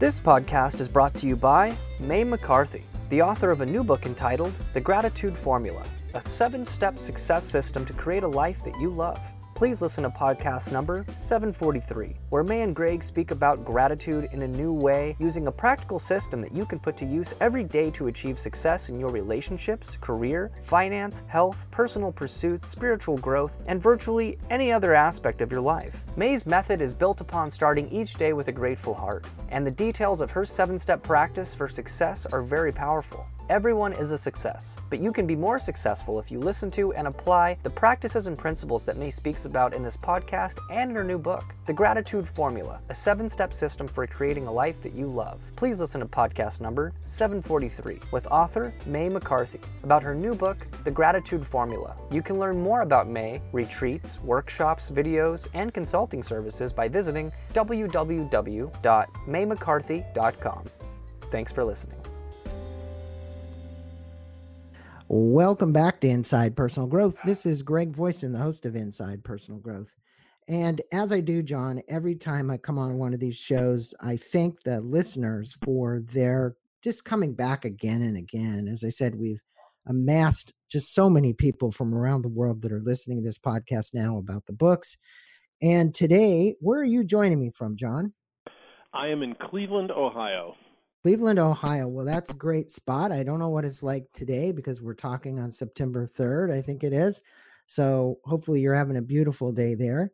This podcast is brought to you by May McCarthy, the author of a new book entitled The Gratitude Formula A Seven Step Success System to Create a Life That You Love please listen to podcast number 743, where May and Greg speak about gratitude in a new way using a practical system that you can put to use every day to achieve success in your relationships, career, finance, health, personal pursuits, spiritual growth, and virtually any other aspect of your life. May's method is built upon starting each day with a grateful heart, and the details of her seven step practice for success are very powerful. Everyone is a success, but you can be more successful if you listen to and apply the practices and principles that May speaks about in this podcast and in her new book, The Gratitude Formula, a seven step system for creating a life that you love. Please listen to podcast number 743 with author May McCarthy about her new book, The Gratitude Formula. You can learn more about May, retreats, workshops, videos, and consulting services by visiting www.maymccarthy.com. Thanks for listening. Welcome back to Inside Personal Growth. This is Greg Voisin, the host of Inside Personal Growth. And as I do, John, every time I come on one of these shows, I thank the listeners for their just coming back again and again. As I said, we've amassed just so many people from around the world that are listening to this podcast now about the books. And today, where are you joining me from, John? I am in Cleveland, Ohio. Cleveland, Ohio. Well, that's a great spot. I don't know what it's like today because we're talking on September 3rd, I think it is. So hopefully you're having a beautiful day there.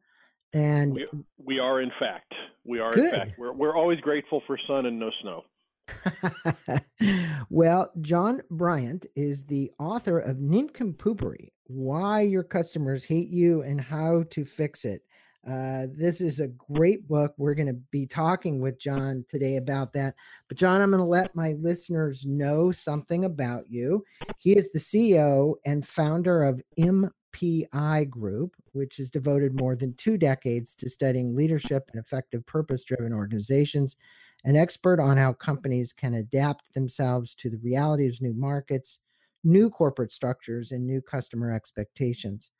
And we, we are, in fact. We are, good. in fact. We're, we're always grateful for sun and no snow. well, John Brandt is the author of Nincompoopery Why Your Customers Hate You and How to Fix It. Uh, this is a great book. We're going to be talking with John today about that. But, John, I'm going to let my listeners know something about you. He is the CEO and founder of MPI Group, which has devoted more than two decades to studying leadership and effective purpose driven organizations, an expert on how companies can adapt themselves to the realities of new markets, new corporate structures, and new customer expectations.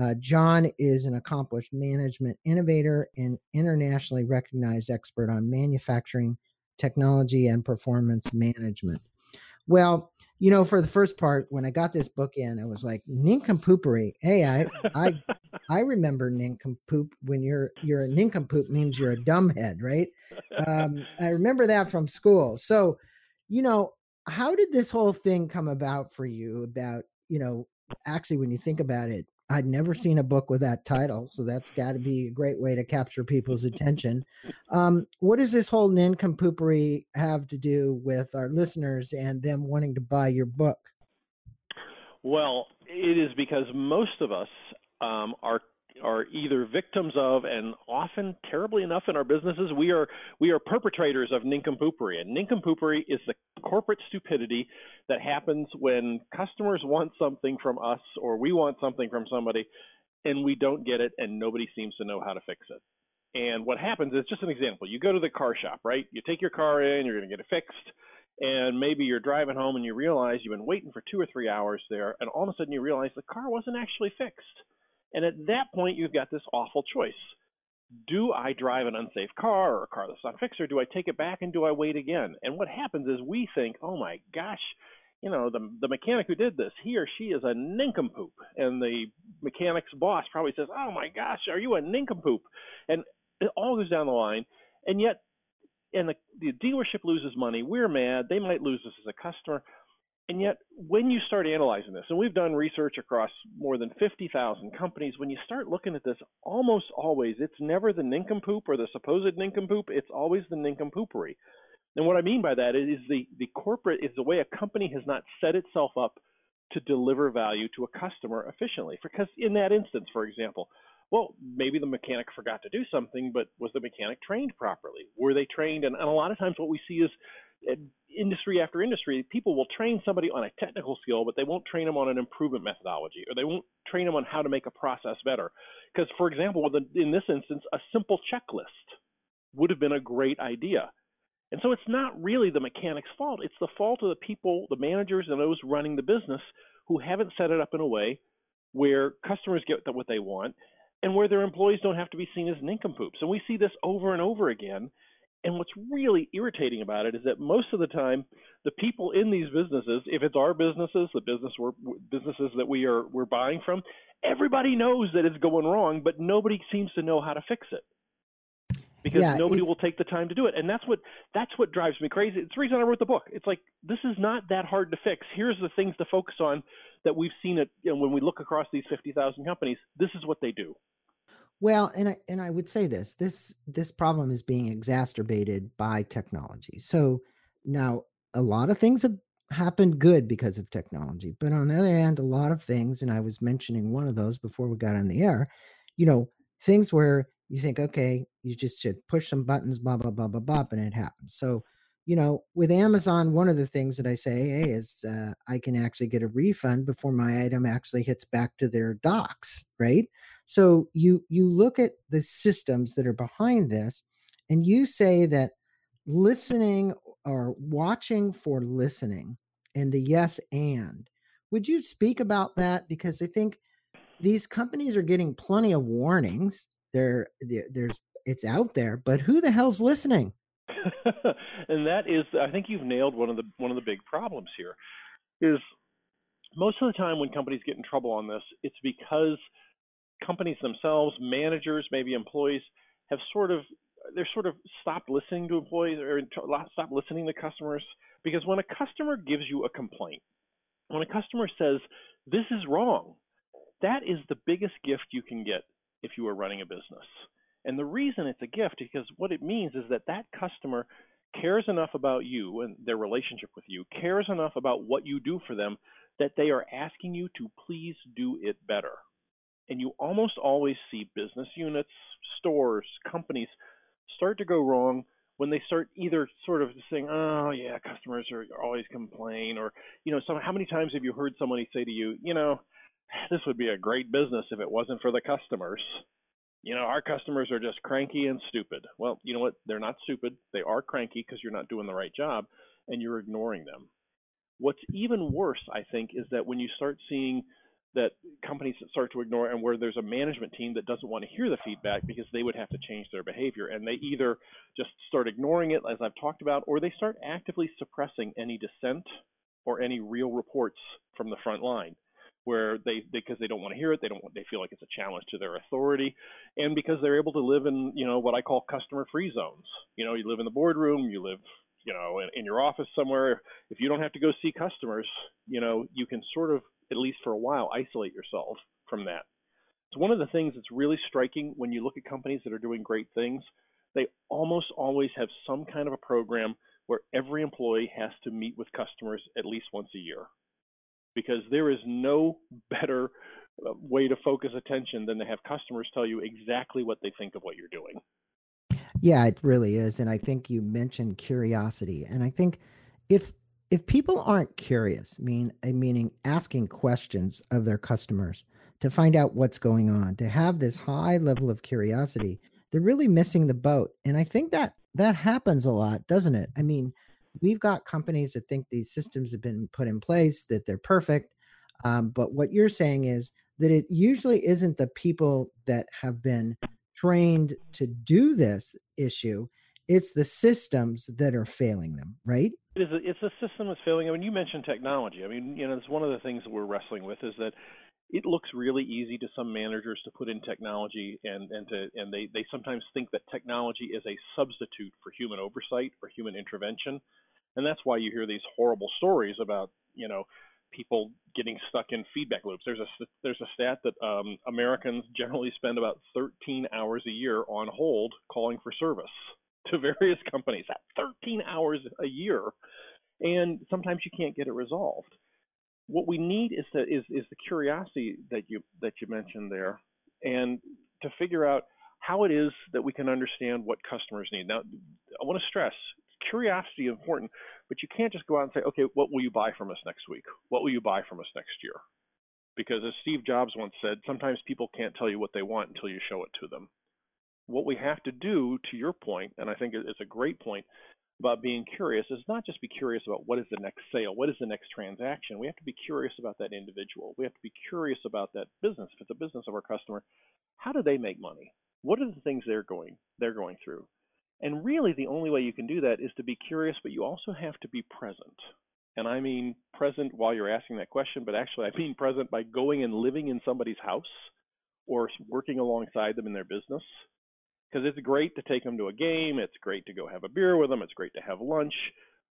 Uh, John is an accomplished management innovator and internationally recognized expert on manufacturing, technology, and performance management. Well, you know, for the first part, when I got this book in, I was like, nincompoopery. Hey, I I I remember nincompoop when you're you're a nincompoop means you're a dumbhead, right? Um, I remember that from school. So, you know, how did this whole thing come about for you about, you know, actually when you think about it, I'd never seen a book with that title, so that's got to be a great way to capture people's attention. Um, what does this whole nincompoopery have to do with our listeners and them wanting to buy your book? Well, it is because most of us um, are are either victims of and often terribly enough in our businesses we are we are perpetrators of nincompoopery and nincompoopery is the corporate stupidity that happens when customers want something from us or we want something from somebody and we don't get it and nobody seems to know how to fix it. And what happens is just an example you go to the car shop right? You take your car in you're going to get it fixed and maybe you're driving home and you realize you've been waiting for two or three hours there and all of a sudden you realize the car wasn't actually fixed and at that point, you've got this awful choice. Do I drive an unsafe car or a car that's not fixed, or do I take it back and do I wait again? And what happens is we think, oh my gosh, you know, the, the mechanic who did this, he or she is a nincompoop. And the mechanic's boss probably says, oh my gosh, are you a nincompoop? And it all goes down the line. And yet, and the, the dealership loses money. We're mad. They might lose us as a customer. And yet, when you start analyzing this, and we've done research across more than 50,000 companies, when you start looking at this, almost always it's never the nincompoop or the supposed nincompoop, it's always the nincompoopery. And what I mean by that is the, the corporate is the way a company has not set itself up to deliver value to a customer efficiently. Because in that instance, for example, well, maybe the mechanic forgot to do something, but was the mechanic trained properly? Were they trained? And, and a lot of times what we see is industry after industry, people will train somebody on a technical skill, but they won't train them on an improvement methodology, or they won't train them on how to make a process better. Because, for example, in this instance, a simple checklist would have been a great idea. And so it's not really the mechanic's fault. It's the fault of the people, the managers, and those running the business who haven't set it up in a way where customers get what they want and where their employees don't have to be seen as nincompoops. And we see this over and over again And what's really irritating about it is that most of the time, the people in these businesses, if it's our businesses, the business we're, businesses that we are we're buying from, everybody knows that it's going wrong, but nobody seems to know how to fix it because yeah, nobody will take the time to do it. And that's what that's what drives me crazy. It's the reason I wrote the book. It's like this is not that hard to fix. Here's the things to focus on that we've seen it you know, when we look across these 50,000 companies. This is what they do. Well, and I and I would say this this this problem is being exacerbated by technology. So now a lot of things have happened good because of technology, but on the other hand, a lot of things, and I was mentioning one of those before we got on the air, you know, things where you think, okay, you just should push some buttons, blah blah blah blah blah, and it happens. So you know, with Amazon, one of the things that I say, hey, is uh, I can actually get a refund before my item actually hits back to their docks, right? So you you look at the systems that are behind this, and you say that listening or watching for listening and the yes and. Would you speak about that? Because I think these companies are getting plenty of warnings. There, there's it's out there, but who the hell's listening? and that is, I think you've nailed one of the one of the big problems here. Is most of the time when companies get in trouble on this, it's because companies themselves, managers, maybe employees, have sort of they're sort of stopped listening to employees or stopped listening to customers because when a customer gives you a complaint, when a customer says this is wrong, that is the biggest gift you can get if you are running a business. And the reason it's a gift because what it means is that that customer cares enough about you and their relationship with you, cares enough about what you do for them that they are asking you to please do it better. And you almost always see business units, stores, companies start to go wrong when they start either sort of saying, "Oh yeah, customers are always complain," or you know, some how many times have you heard somebody say to you, you know, this would be a great business if it wasn't for the customers. You know, our customers are just cranky and stupid. Well, you know what? They're not stupid. They are cranky because you're not doing the right job and you're ignoring them. What's even worse, I think, is that when you start seeing that companies start to ignore and where there's a management team that doesn't want to hear the feedback because they would have to change their behavior. And they either just start ignoring it as I've talked about or they start actively suppressing any dissent or any real reports from the front line where they because they, don't want to hear it they don't they feel like it's a challenge to their authority. And because they're able to live in you know what I call customer free zones. You know you live in the boardroom you live you know in, in your office somewhere. If you don't have to go see customers you know you can sort of at least for a while, isolate yourself from that. It's one of the things that's really striking when you look at companies that are doing great things, they almost always have some kind of a program where every employee has to meet with customers at least once a year. Because there is no better uh, way to focus attention than to have customers tell you exactly what they think of what you're doing. Yeah, it really is. And I think you mentioned curiosity. And I think if if people aren't curious, mean uh, meaning asking questions of their customers to find out what's going on, to have this high level of curiosity, they're really missing the boat. And I think that that happens a lot, doesn't it? I mean, we've got companies that think these systems have been put in place, that they're perfect. Um, but what you're saying is that it usually isn't the people that have been trained to do this issue, it's the systems that are failing them, right? It is. A, it's a system that's failing. I mean, you mentioned technology. I mean, you know, it's one of the things that we're wrestling with is that it looks really easy to some managers to put in technology and and to and they they sometimes think that technology is a substitute for human oversight or human intervention, and that's why you hear these horrible stories about you know people getting stuck in feedback loops. There's a there's a stat that um, Americans generally spend about 13 hours a year on hold calling for service to various companies at 13 hours a year, and sometimes you can't get it resolved. What we need is the is, is the curiosity that you that you mentioned there, and to figure out how it is that we can understand what customers need. Now, I want to stress curiosity is important, but you can't just go out and say, okay, what will you buy from us next week? What will you buy from us next year? Because as Steve Jobs once said, sometimes people can't tell you what they want until you show it to them what we have to do, to your point, and I think it's a great point about being curious, is not just be curious about what is the next sale, what is the next transaction. We have to be curious about that individual. We have to be curious about that business. If it's a business of our customer, how do they make money? What are the things they're going they're going through? And really, the only way you can do that is to be curious, but you also have to be present. And I mean present while you're asking that question, but actually, I mean present by going and living in somebody's house or working alongside them in their business. Because it's great to take them to a game, it's great to go have a beer with them, it's great to have lunch.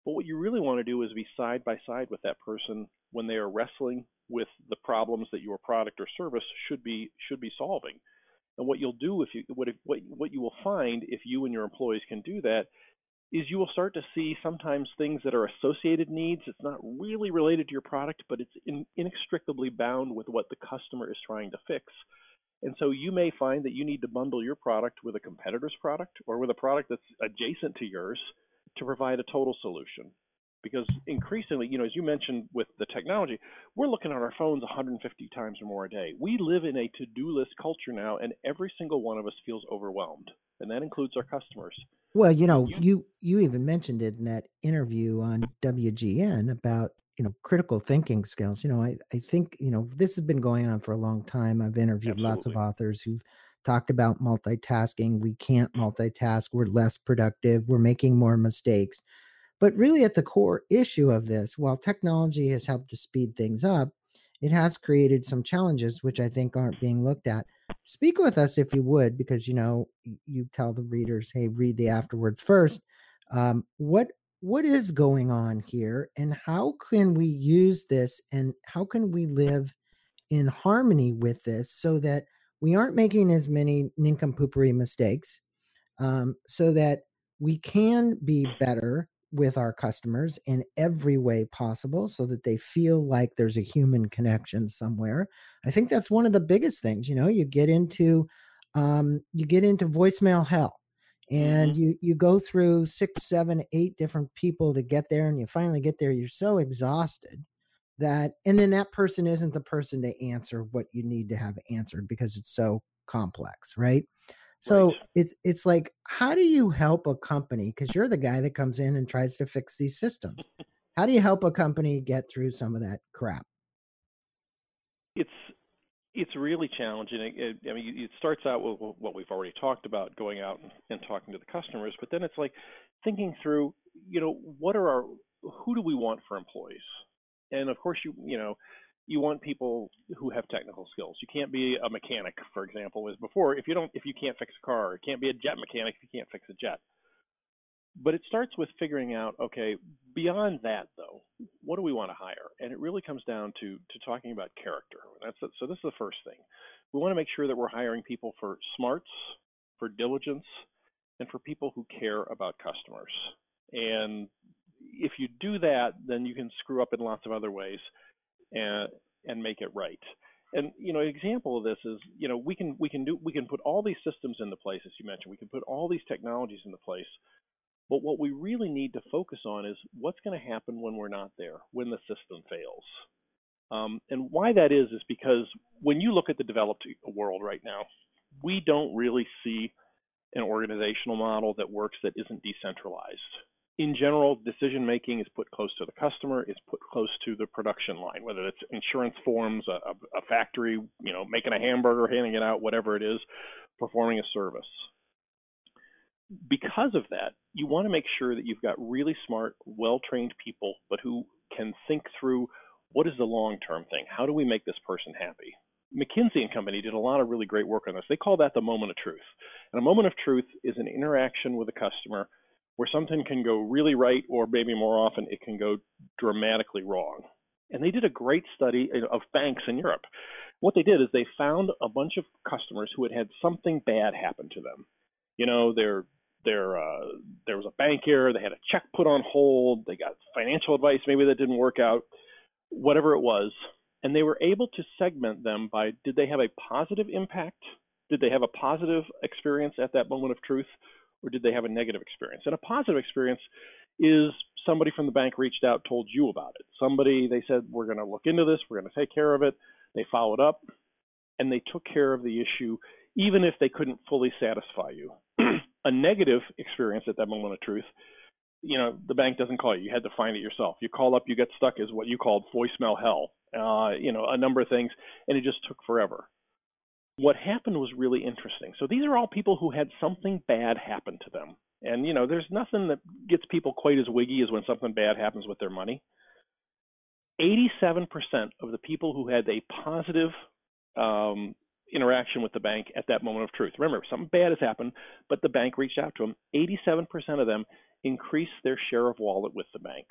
But what you really want to do is be side by side with that person when they are wrestling with the problems that your product or service should be should be solving. And what you'll do if you what if, what what you will find if you and your employees can do that is you will start to see sometimes things that are associated needs. It's not really related to your product, but it's in, inextricably bound with what the customer is trying to fix. And so you may find that you need to bundle your product with a competitor's product or with a product that's adjacent to yours to provide a total solution. Because increasingly, you know, as you mentioned with the technology, we're looking at our phones 150 times or more a day. We live in a to-do list culture now, and every single one of us feels overwhelmed, and that includes our customers. Well, you know, you you even mentioned it in that interview on WGN about you know critical thinking skills. You know, I I think you know this has been going on for a long time. I've interviewed Absolutely. lots of authors who've talked about multitasking. We can't multitask. We're less productive. We're making more mistakes. But really, at the core issue of this, while technology has helped to speed things up, it has created some challenges which I think aren't being looked at. Speak with us if you would, because you know you tell the readers, "Hey, read the afterwards first. Um, what what is going on here, and how can we use this, and how can we live in harmony with this, so that we aren't making as many nincompoopery mistakes um, so that we can be better with our customers in every way possible so that they feel like there's a human connection somewhere? I think that's one of the biggest things you know you get into um, you get into voicemail hell and Mm-hmm. you you go through six seven eight different people to get there and you finally get there you're so exhausted that and then that person isn't the person to answer what you need to have answered because it's so complex right so Right. it's it's like how do you help a company because you're the guy that comes in and tries to fix these systems how do you help a company get through some of that crap It's it's really challenging. It, it- I mean, it starts out with what we've already talked about, going out and, and talking to the customers, but then it's like thinking through, you know, what are our, who do we want for employees? And of course, you you know, you want people who have technical skills. You can't be a mechanic, for example, as before. If you don't, if you can't fix a car, you can't be a jet mechanic if you can't fix a jet. But it starts with figuring out, okay, beyond that though, what do we want to hire? And it really comes down to to talking about character. That's the, so. This is the first thing. We want to make sure that we're hiring people for smarts, for diligence, and for people who care about customers. And if you do that, then you can screw up in lots of other ways, and and make it right. And you know, an example of this is, you know, we can we can do we can put all these systems into place, as you mentioned. We can put all these technologies into place. But what we really need to focus on is what's going to happen when we're not there, when the system fails. Um, and why that is, is because when you look at the developed world right now, we don't really see an organizational model that works that isn't decentralized. In general, decision making is put close to the customer, is put close to the production line, whether it's insurance forms, a, a a factory, you know, making a hamburger, handing it out, whatever it is, performing a service because of that, you want to make sure that you've got really smart, well trained people, but who can think through what is the long term thing? How do we make this person happy? McKinsey and Company did a lot of really great work on this. They call that the moment of truth. And a moment of truth is an interaction with a customer where something can go really right, or maybe more often it can go dramatically wrong. And they did a great study of banks in Europe. What they did is they found a bunch of customers who had had something bad happen to them. You know, their their uh, there was a bank error, they had a check put on hold, they got financial advice maybe that didn't work out, whatever it was, and they were able to segment them by did they have a positive impact? Did they have a positive experience at that moment of truth? Or did they have a negative experience? And a positive experience is somebody from the bank reached out, told you about it. Somebody, they said, we're going to look into this, we're going to take care of it. They followed up and they took care of the issue, even if they couldn't fully satisfy you. a negative experience at that moment of truth, you know, the bank doesn't call you. You had to find it yourself. You call up, you get stuck is what you called voicemail hell. Uh, you know, a number of things, and it just took forever. What happened was really interesting. So these are all people who had something bad happen to them. And you know, there's nothing that gets people quite as wiggy as when something bad happens with their money. 87% of the people who had a positive um, interaction with the bank at that moment of truth. Remember, something bad has happened, but the bank reached out to them. 87% of them increased their share of wallet with the bank.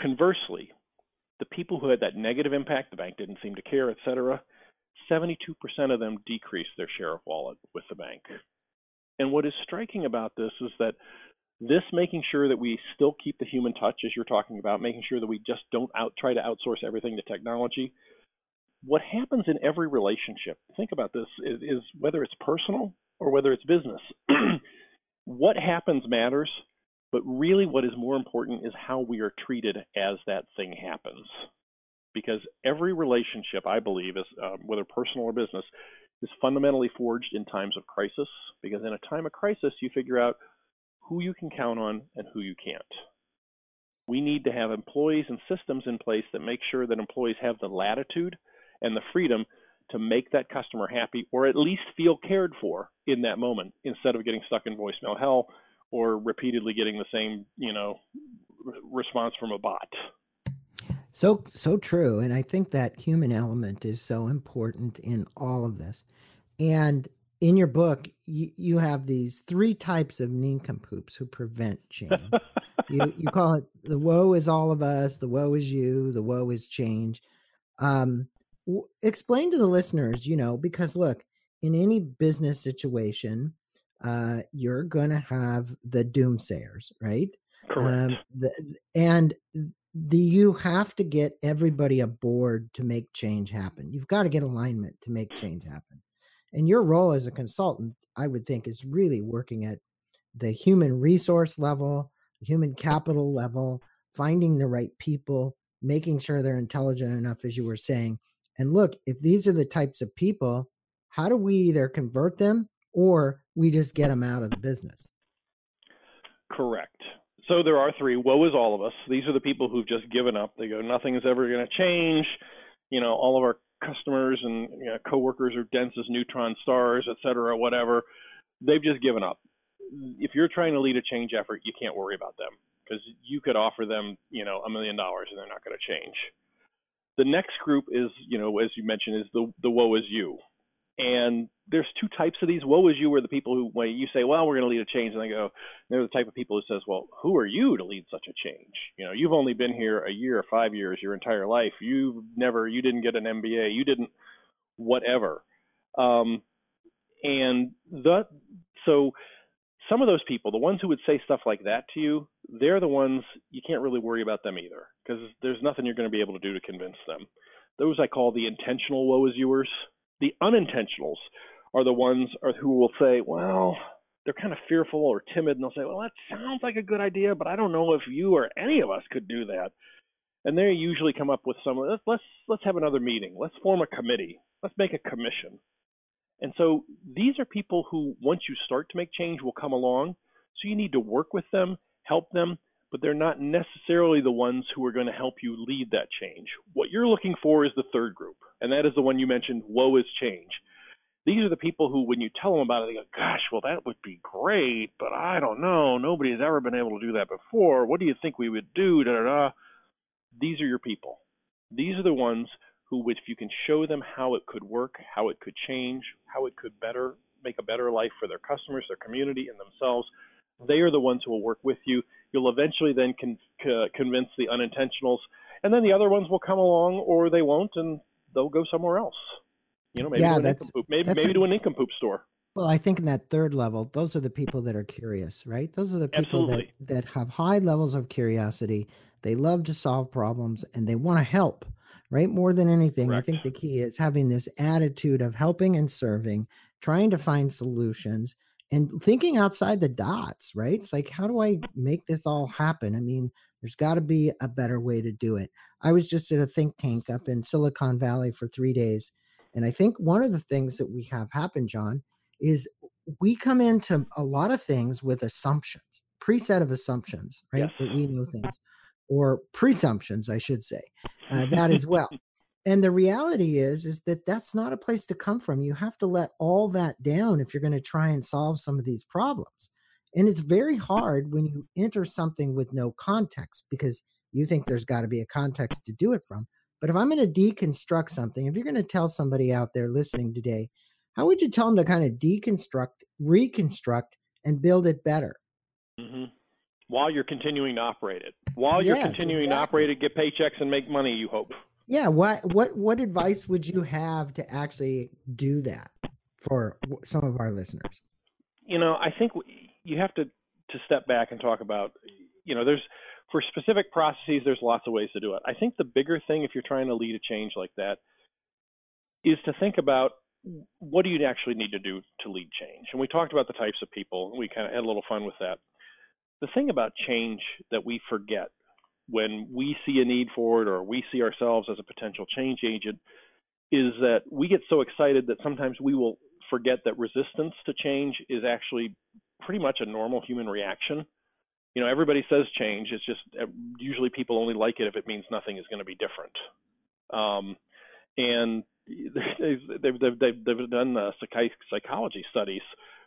Conversely, the people who had that negative impact, the bank didn't seem to care, etc., 72% of them decreased their share of wallet with the bank. And what is striking about this is that this making sure that we still keep the human touch, as you're talking about, making sure that we just don't out, try to outsource everything to technology. What happens in every relationship, think about this, is, is whether it's personal or whether it's business. what happens matters, but really what is more important is how we are treated as that thing happens. Because every relationship, I believe, is um, whether personal or business, is fundamentally forged in times of crisis. Because in a time of crisis, you figure out who you can count on and who you can't. We need to have employees and systems in place that make sure that employees have the latitude and the freedom to make that customer happy or at least feel cared for in that moment instead of getting stuck in voicemail hell or repeatedly getting the same, you know, response from a bot. So so true and I think that human element is so important in all of this. And in your book, you, you have these three types of nincompoops who prevent change. you you call it the woe is all of us, the woe is you, the woe is change. Um, w- explain to the listeners, you know, because look, in any business situation, uh, you're going to have the doomsayers, right? Correct. Um, the, and the you have to get everybody aboard to make change happen. You've got to get alignment to make change happen. And your role as a consultant, I would think, is really working at the human resource level, human capital level, finding the right people, making sure they're intelligent enough, as you were saying. And look, if these are the types of people, how do we either convert them or we just get them out of the business? Correct. So there are three. Woe is all of us. These are the people who've just given up. They go, nothing is ever going to change. You know, all of our customers and you know, coworkers are dense as neutron stars, et cetera, whatever. They've just given up. If you're trying to lead a change effort, you can't worry about them because you could offer them, you know, a million dollars and they're not going to change. The next group is, you know, as you mentioned, is the the woe is you. And there's two types of these. Woe is you are the people who, when you say, well, we're going to lead a change, and they go, they're the type of people who says, well, who are you to lead such a change? You know, you've only been here a year or five years, your entire life. You've never, you didn't get an MBA, you didn't, whatever. Um, and the, so some of those people, the ones who would say stuff like that to you, they're the ones you can't really worry about them either, because there's nothing you're going to be able to do to convince them. Those I call the intentional woe is yours. The unintentionals are the ones who will say, well, they're kind of fearful or timid, and they'll say, well, that sounds like a good idea, but I don't know if you or any of us could do that. And they usually come up with some, let's, let's, let's have another meeting. Let's form a committee. Let's make a commission. And so these are people who, once you start to make change, will come along. So you need to work with them, help them, but they're not necessarily the ones who are going to help you lead that change. What you're looking for is the third group, and that is the one you mentioned, woe is change. These are the people who, when you tell them about it, they go, gosh, well, that would be great, but I don't know. Nobody has ever been able to do that before. What do you think we would do? Da, da, da. These are your people. These are the ones who, if you can show them how it could work, how it could change, how it could better make a better life for their customers, their community, and themselves, they are the ones who will work with you. You'll eventually then con- convince the unintentionals, and then the other ones will come along, or they won't, and they'll go somewhere else. You know, maybe yeah, to that's, maybe that's maybe a, to a nincompoop store. Well, I think in that third level, those are the people that are curious, right? Those are the people that that have high levels of curiosity. They love to solve problems and they want to help, right? More than anything, Correct. I think the key is having this attitude of helping and serving, trying to find solutions and thinking outside the dots, right? It's like, how do I make this all happen? I mean, there's got to be a better way to do it. I was just at a think tank up in Silicon Valley for three days. And I think one of the things that we have happen, John, is we come into a lot of things with assumptions, preset of assumptions, right? Yes. That we know things, or presumptions, I should say, uh, that as well. And the reality is is that that's not a place to come from. You have to let all that down if you're going to try and solve some of these problems. And it's very hard when you enter something with no context because you think there's got to be a context to do it from. But if i'm going to deconstruct something if you're going to tell somebody out there listening today how would you tell them to kind of deconstruct reconstruct and build it better? Mm-hmm. while you're continuing to operate it. While you're continuing to operate it get paychecks and make money you hope yeah what what what advice would you have to actually do that for some of our listeners you know, I think you have to to step back and talk about, you know, there's for specific processes, there's lots of ways to do it. I think the bigger thing, if you're trying to lead a change like that, is to think about what do you actually need to do to lead change. And we talked about the types of people. We kind of had a little fun with that. The thing about change that we forget when we see a need for it or we see ourselves as a potential change agent is that we get so excited that sometimes we will forget that resistance to change is actually pretty much a normal human reaction. You know, everybody says change. It's just uh, usually people only like it if it means nothing is going to be different. Um, and they've, they've, they've, they've, done uh, psychology studies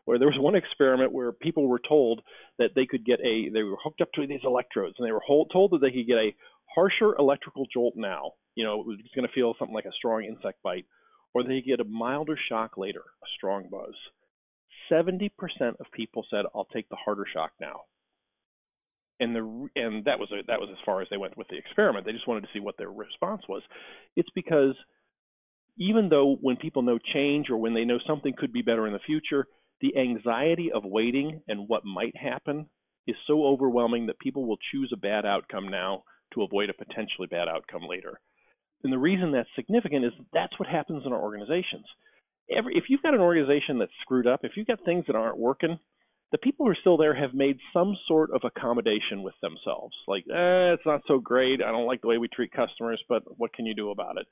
where there was one experiment where people were told that they could get a, they were hooked up to these electrodes and they were told that they could get a harsher electrical jolt now. You know, it was going to feel something like a strong insect bite, or they could get a milder shock later, a strong buzz. 70% of people said, "I'll take the harder shock now." And the and that was a, that was as far as they went with the experiment. They just wanted to see what their response was. It's because even though when people know change or when they know something could be better in the future, the anxiety of waiting and what might happen is so overwhelming that people will choose a bad outcome now to avoid a potentially bad outcome later. And the reason that's significant is that's what happens in our organizations. Every, if you've got an organization that's screwed up, if you've got things that aren't working, the people who are still there have made some sort of accommodation with themselves. Like, eh, it's not so great. I don't like the way we treat customers, but what can you do about it?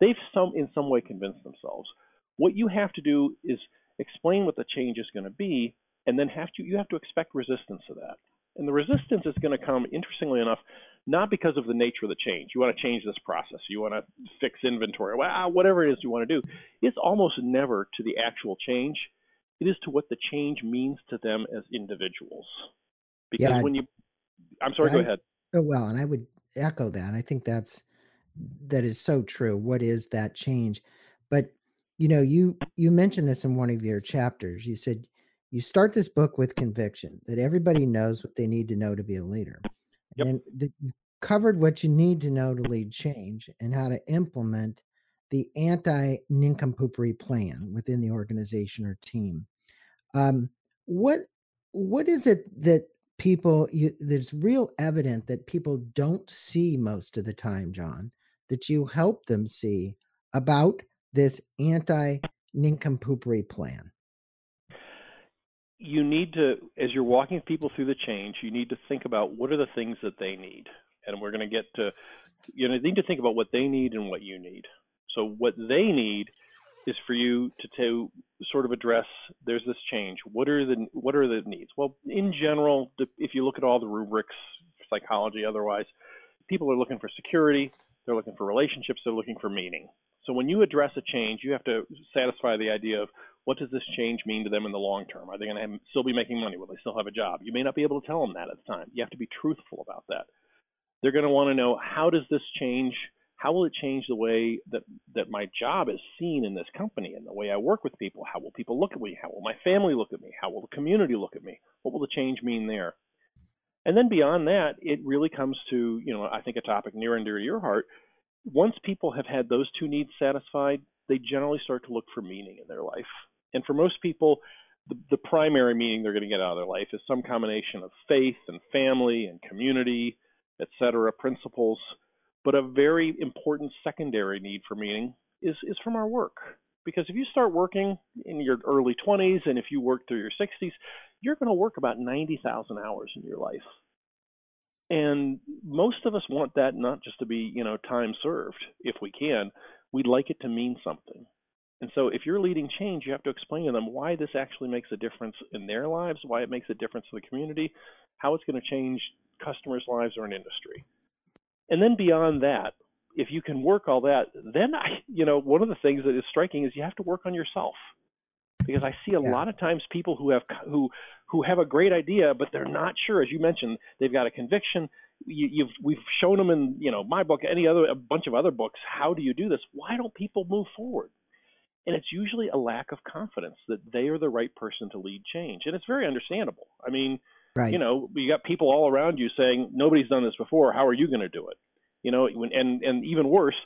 They've some in some way convinced themselves. What you have to do is explain what the change is going to be, and then have to you have to expect resistance to that. And the resistance is going to come, interestingly enough, not because of the nature of the change. You want to change this process. You want to fix inventory. Ah, whatever it is you want to do. It's almost never to the actual change. It is to what the change means to them as individuals. Because Yeah. when you, I'm sorry, go ahead. Oh, well, and I would echo that. I think that's that is so true. What is that change? But you know, you you mentioned this in one of your chapters. You said you start this book with conviction that everybody knows what they need to know to be a leader. Yep. And you covered what you need to know to lead change and how to implement the anti nincompoopery plan within the organization or team. Um, what what is it that people you there's real evident that people don't see most of the time john that you help them see about this anti nincompoopery plan you need to, as you're walking people through the change, you need to think about what are the things that they need. And we're going to get to, you know, need to think about what they need and what you need. So what they need is for you to, to sort of address there's this change. What are the what are the needs? Well, in general, if you look at all the rubrics, psychology, otherwise, people are looking for security, they're looking for relationships, they're looking for meaning. So when you address a change, you have to satisfy the idea of what does this change mean to them in the long term? Are they going to still be making money? Will they still have a job? You may not be able to tell them that at the time. You have to be truthful about that. They're going to want to know how does this change? How will it change the way that, that my job is seen in this company and the way I work with people? How will people look at me? How will my family look at me? How will the community look at me? What will the change mean there? And then beyond that, it really comes to, you know, I think a topic near and dear to your heart. Once people have had those two needs satisfied, they generally start to look for meaning in their life. And for most people, the, the primary meaning they're going to get out of their life is some combination of faith and family and community, et cetera, principles. But a very important secondary need for meaning is, is from our work. Because if you start working in your early 20s and if you work through your 60s, you're going to work about 90,000 hours in your life. And most of us want that not just to be, you know, time served if we can. We'd like it to mean something. And so if you're leading change, you have to explain to them why this actually makes a difference in their lives, why it makes a difference in the community, how it's going to change customers' lives or an industry. And then beyond that, if you can work all that, then I, you know, one of the things that is striking is you have to work on yourself because I see a yeah. lot of times people who have who who have a great idea, but they're not sure. As you mentioned, they've got a conviction. You, have we've shown them in you know my book, any other a bunch of other books. How do you do this? Why don't people move forward? And it's usually a lack of confidence that they are the right person to lead change, and it's very understandable. I mean, right. you know, you got people all around you saying nobody's done this before. How are you going to do it? You know, and and even worse,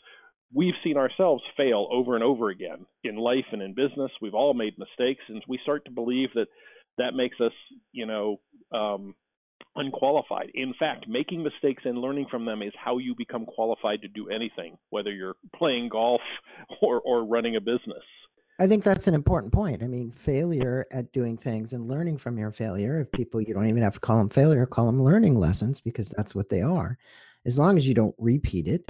we've seen ourselves fail over and over again in life and in business. We've all made mistakes, and we start to believe that that makes us, you know, um, unqualified. In fact, making mistakes and learning from them is how you become qualified to do anything, whether you're playing golf or, or running a business. I think that's an important point. I mean, failure at doing things and learning from your failure, if people, you don't even have to call them failure, call them learning lessons because that's what they are, as long as you don't repeat it.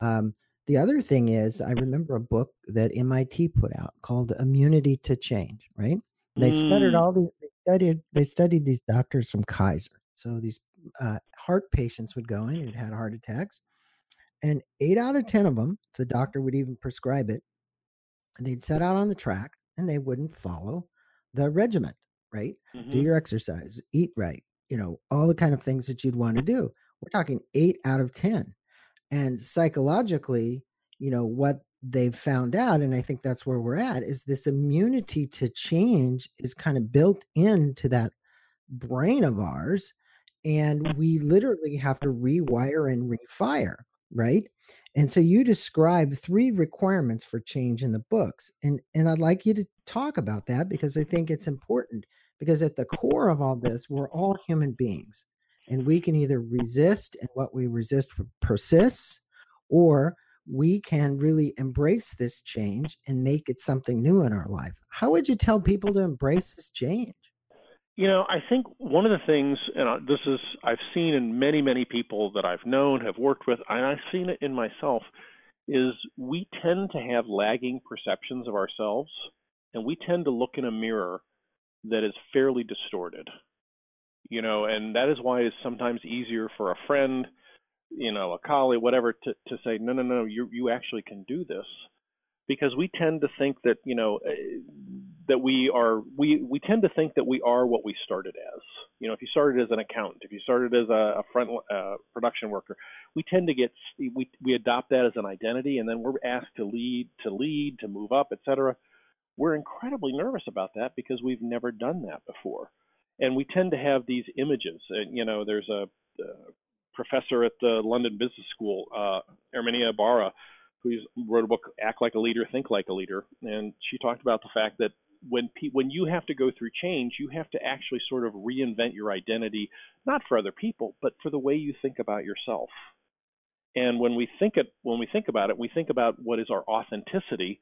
Um, the other thing is, I remember a book that MIT put out called Immunity to Change, right? They mm. studied all these, they studied, they studied these doctors from Kaiser. So these uh, heart patients would go in who'd had heart attacks, and eight out of 10 of them, the doctor would even prescribe it, they'd set out on the track and they wouldn't follow the regiment, right? Mm-hmm. Do your exercise, eat right, you know, all the kind of things that you'd want to do. We're talking eight out of 10. And psychologically, you know, what they've found out, and I think that's where we're at, is this immunity to change is kind of built into that brain of ours. And we literally have to rewire and refire, right? And so you describe three requirements for change in the books. And and I'd like you to talk about that because I think it's important because at the core of all this, we're all human beings. And we can either resist and what we resist persists, or we can really embrace this change and make it something new in our life. How would you tell people to embrace this change? You know, I think one of the things, and this is I've seen in many, many people that I've known, have worked with, and I've seen it in myself, is we tend to have lagging perceptions of ourselves, and we tend to look in a mirror that is fairly distorted. You know, and that is why it's sometimes easier for a friend, you know, a colleague, whatever, to, to say, no, no, no, you you actually can do this. Because we tend to think that you know eh, that we are we we tend to think that we are what we started as. You know if you started as an accountant if you started as a, a front uh, production worker we tend to get we we adopt that as an identity and then we're asked to lead to lead to move up etc we're incredibly nervous about that because we've never done that before and we tend to have these images and you know there's a, a professor at the london business school uh, Herminia Ibarra who wrote a book, Act Like a Leader, Think Like a Leader, and she talked about the fact that when pe- when you have to go through change, you have to actually sort of reinvent your identity, not for other people, but for the way you think about yourself. And when we think it, when we think about it, we think about what is our authenticity.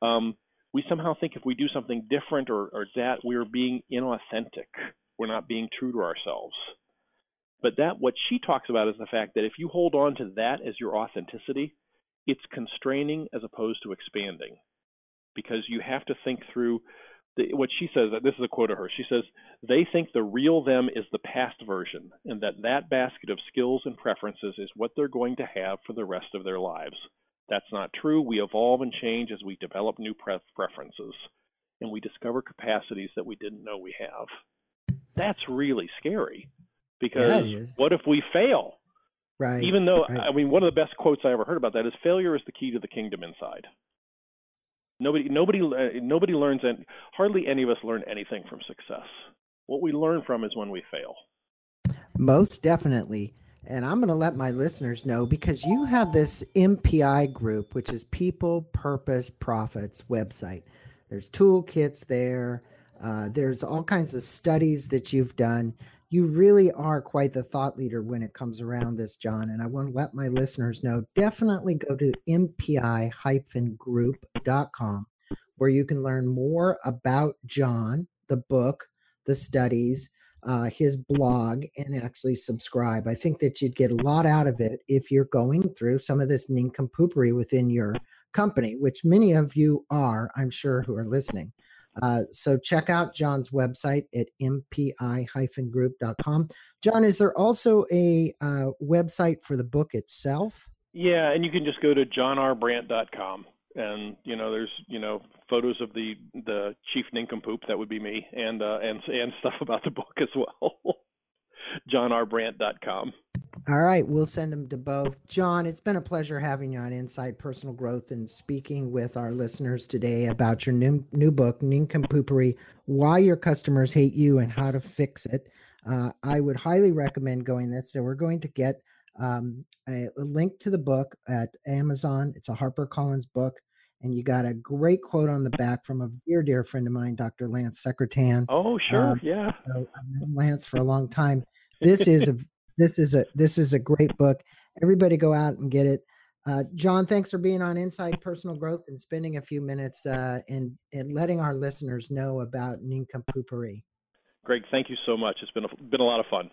Um, we somehow think if we do something different or, or that, we're being inauthentic. We're not being true to ourselves. But that what she talks about is the fact that if you hold on to that as your authenticity, it's constraining as opposed to expanding because you have to think through the, what she says this is a quote of her she says they think the real them is the past version and that that basket of skills and preferences is what they're going to have for the rest of their lives that's not true we evolve and change as we develop new pre- preferences and we discover capacities that we didn't know we have that's really scary because yeah, what if we fail Right. Even though right. I mean, one of the best quotes I ever heard about that is failure is the key to the kingdom inside. Nobody, nobody, uh, nobody learns, and hardly any of us learn anything from success. What we learn from is when we fail. Most definitely. And I'm going to let my listeners know because you have this MPI group, which is People, Purpose, Profits website. There's toolkits there. Uh, there's all kinds of studies that you've done you really are quite the thought leader when it comes around this, John. And I want to let my listeners know definitely go to mpi group.com where you can learn more about John, the book, the studies, uh, his blog, and actually subscribe. I think that you'd get a lot out of it if you're going through some of this nincompoopery within your company, which many of you are, I'm sure, who are listening. Uh, so check out John's website at mpi-group.com. John, is there also a uh, website for the book itself? Yeah, and you can just go to johnrbrandt.com and you know there's you know photos of the the chief nincompoop that would be me and uh, and and stuff about the book as well. johnrbrandt.com all right we'll send them to both. John it's been a pleasure having you on inside personal growth and speaking with our listeners today about your new, new book nincompoopery why your customers hate you and how to fix it. Uh, i would highly recommend going this. So we're going to get um, a, a link to the book at amazon it's a harpercollins book and you got a great quote on the back from a dear, dear friend of mine, Dr. Lance Secretan. Oh, sure, um, yeah. So I've known Lance for a long time. This is a this is a this is a great book. Everybody, go out and get it. Uh, John, thanks for being on Inside Personal Growth and spending a few minutes uh, and and letting our listeners know about nincompoopery. Greg, thank you so much. It's been a, been a lot of fun.